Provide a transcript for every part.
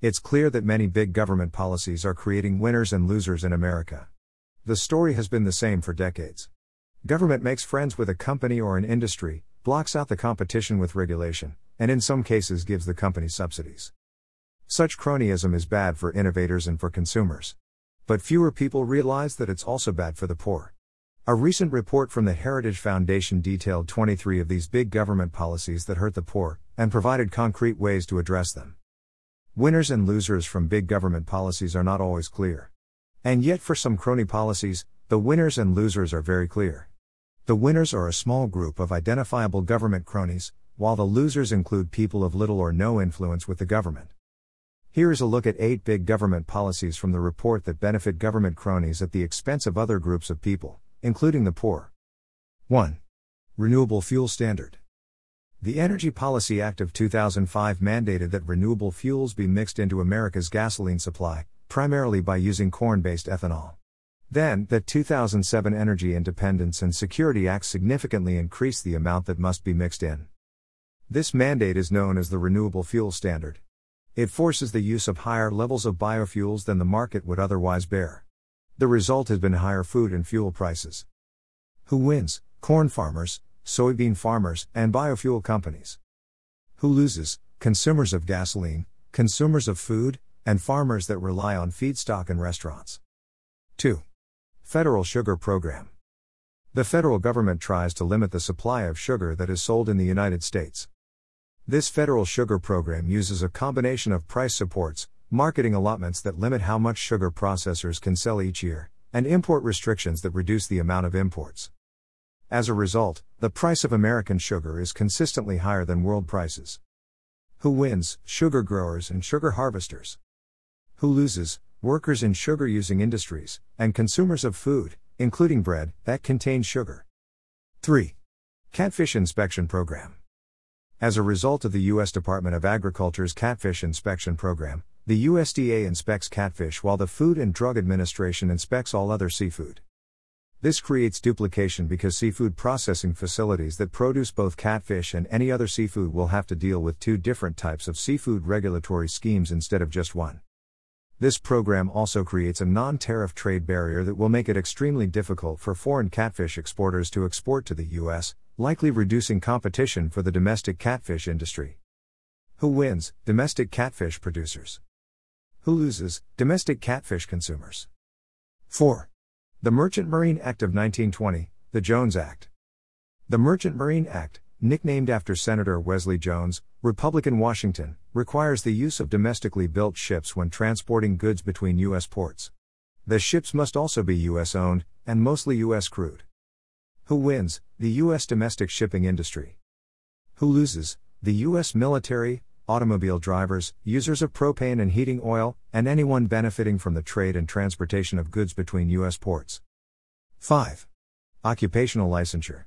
It's clear that many big government policies are creating winners and losers in America. The story has been the same for decades. Government makes friends with a company or an industry, blocks out the competition with regulation, and in some cases gives the company subsidies. Such cronyism is bad for innovators and for consumers. But fewer people realize that it's also bad for the poor. A recent report from the Heritage Foundation detailed 23 of these big government policies that hurt the poor, and provided concrete ways to address them. Winners and losers from big government policies are not always clear. And yet, for some crony policies, the winners and losers are very clear. The winners are a small group of identifiable government cronies, while the losers include people of little or no influence with the government. Here is a look at eight big government policies from the report that benefit government cronies at the expense of other groups of people including the poor. 1. Renewable Fuel Standard. The Energy Policy Act of 2005 mandated that renewable fuels be mixed into America's gasoline supply, primarily by using corn based ethanol. Then, the 2007 Energy Independence and Security Act significantly increased the amount that must be mixed in. This mandate is known as the Renewable Fuel Standard. It forces the use of higher levels of biofuels than the market would otherwise bear. The result has been higher food and fuel prices. Who wins? Corn farmers, soybean farmers, and biofuel companies. Who loses? Consumers of gasoline, consumers of food, and farmers that rely on feedstock and restaurants. 2. Federal Sugar Program. The federal government tries to limit the supply of sugar that is sold in the United States. This federal sugar program uses a combination of price supports, marketing allotments that limit how much sugar processors can sell each year, and import restrictions that reduce the amount of imports. As a result, the price of American sugar is consistently higher than world prices. Who wins? Sugar growers and sugar harvesters. Who loses? Workers in sugar using industries, and consumers of food, including bread, that contains sugar. 3. Catfish Inspection Program. As a result of the U.S. Department of Agriculture's Catfish Inspection Program, the USDA inspects catfish while the Food and Drug Administration inspects all other seafood. This creates duplication because seafood processing facilities that produce both catfish and any other seafood will have to deal with two different types of seafood regulatory schemes instead of just one. This program also creates a non tariff trade barrier that will make it extremely difficult for foreign catfish exporters to export to the U.S., likely reducing competition for the domestic catfish industry. Who wins? Domestic catfish producers. Who loses? Domestic catfish consumers. 4. The Merchant Marine Act of 1920, the Jones Act. The Merchant Marine Act, nicknamed after Senator Wesley Jones, Republican Washington, requires the use of domestically built ships when transporting goods between U.S. ports. The ships must also be U.S. owned, and mostly U.S. crewed. Who wins? The U.S. domestic shipping industry. Who loses? The U.S. military, automobile drivers, users of propane and heating oil, and anyone benefiting from the trade and transportation of goods between U.S. ports. 5. Occupational licensure.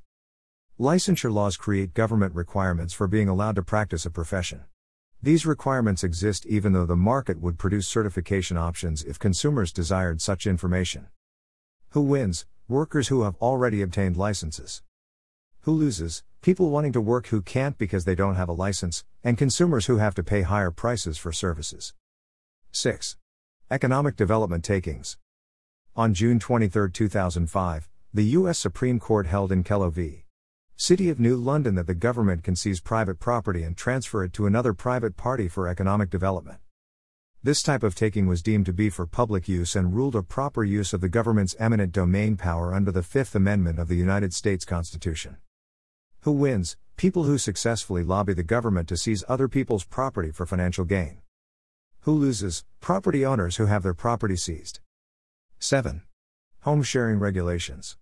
Licensure laws create government requirements for being allowed to practice a profession. These requirements exist even though the market would produce certification options if consumers desired such information. Who wins? Workers who have already obtained licenses. Who loses? People wanting to work who can't because they don't have a license, and consumers who have to pay higher prices for services. 6. Economic Development Takings. On June 23, 2005, the U.S. Supreme Court held in Kelo v. City of New London that the government can seize private property and transfer it to another private party for economic development. This type of taking was deemed to be for public use and ruled a proper use of the government's eminent domain power under the Fifth Amendment of the United States Constitution. Who wins? People who successfully lobby the government to seize other people's property for financial gain. Who loses? Property owners who have their property seized. 7. Home sharing regulations.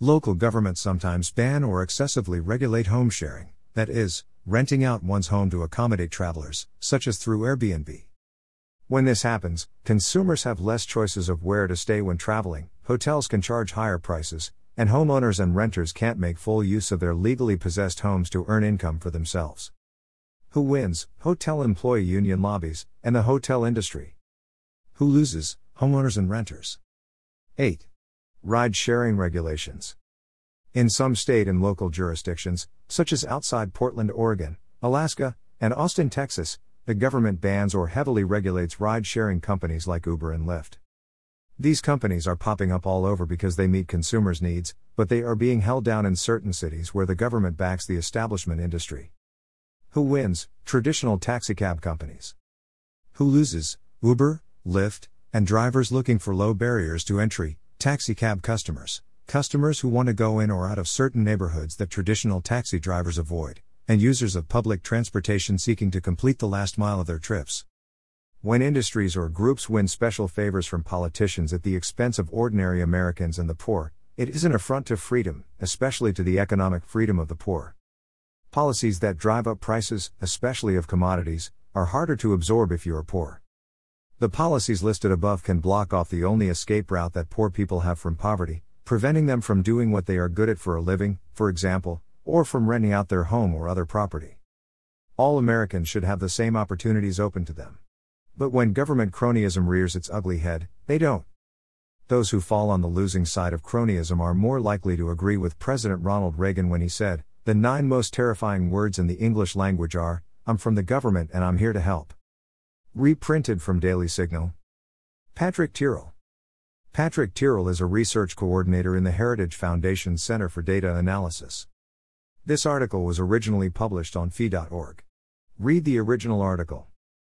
Local governments sometimes ban or excessively regulate home sharing, that is, renting out one's home to accommodate travelers, such as through Airbnb. When this happens, consumers have less choices of where to stay when traveling, hotels can charge higher prices, and homeowners and renters can't make full use of their legally possessed homes to earn income for themselves. Who wins? Hotel employee union lobbies, and the hotel industry. Who loses? Homeowners and renters. 8. Ride sharing regulations. In some state and local jurisdictions, such as outside Portland, Oregon, Alaska, and Austin, Texas, the government bans or heavily regulates ride sharing companies like Uber and Lyft. These companies are popping up all over because they meet consumers' needs, but they are being held down in certain cities where the government backs the establishment industry. Who wins? Traditional taxicab companies. Who loses? Uber, Lyft, and drivers looking for low barriers to entry, taxicab customers, customers who want to go in or out of certain neighborhoods that traditional taxi drivers avoid, and users of public transportation seeking to complete the last mile of their trips. When industries or groups win special favors from politicians at the expense of ordinary Americans and the poor, it is an affront to freedom, especially to the economic freedom of the poor. Policies that drive up prices, especially of commodities, are harder to absorb if you are poor. The policies listed above can block off the only escape route that poor people have from poverty, preventing them from doing what they are good at for a living, for example, or from renting out their home or other property. All Americans should have the same opportunities open to them. But when government cronyism rears its ugly head, they don't. Those who fall on the losing side of cronyism are more likely to agree with President Ronald Reagan when he said, The nine most terrifying words in the English language are, I'm from the government and I'm here to help. Reprinted from Daily Signal. Patrick Tyrrell. Patrick Tyrrell is a research coordinator in the Heritage Foundation Center for Data Analysis. This article was originally published on fee.org. Read the original article.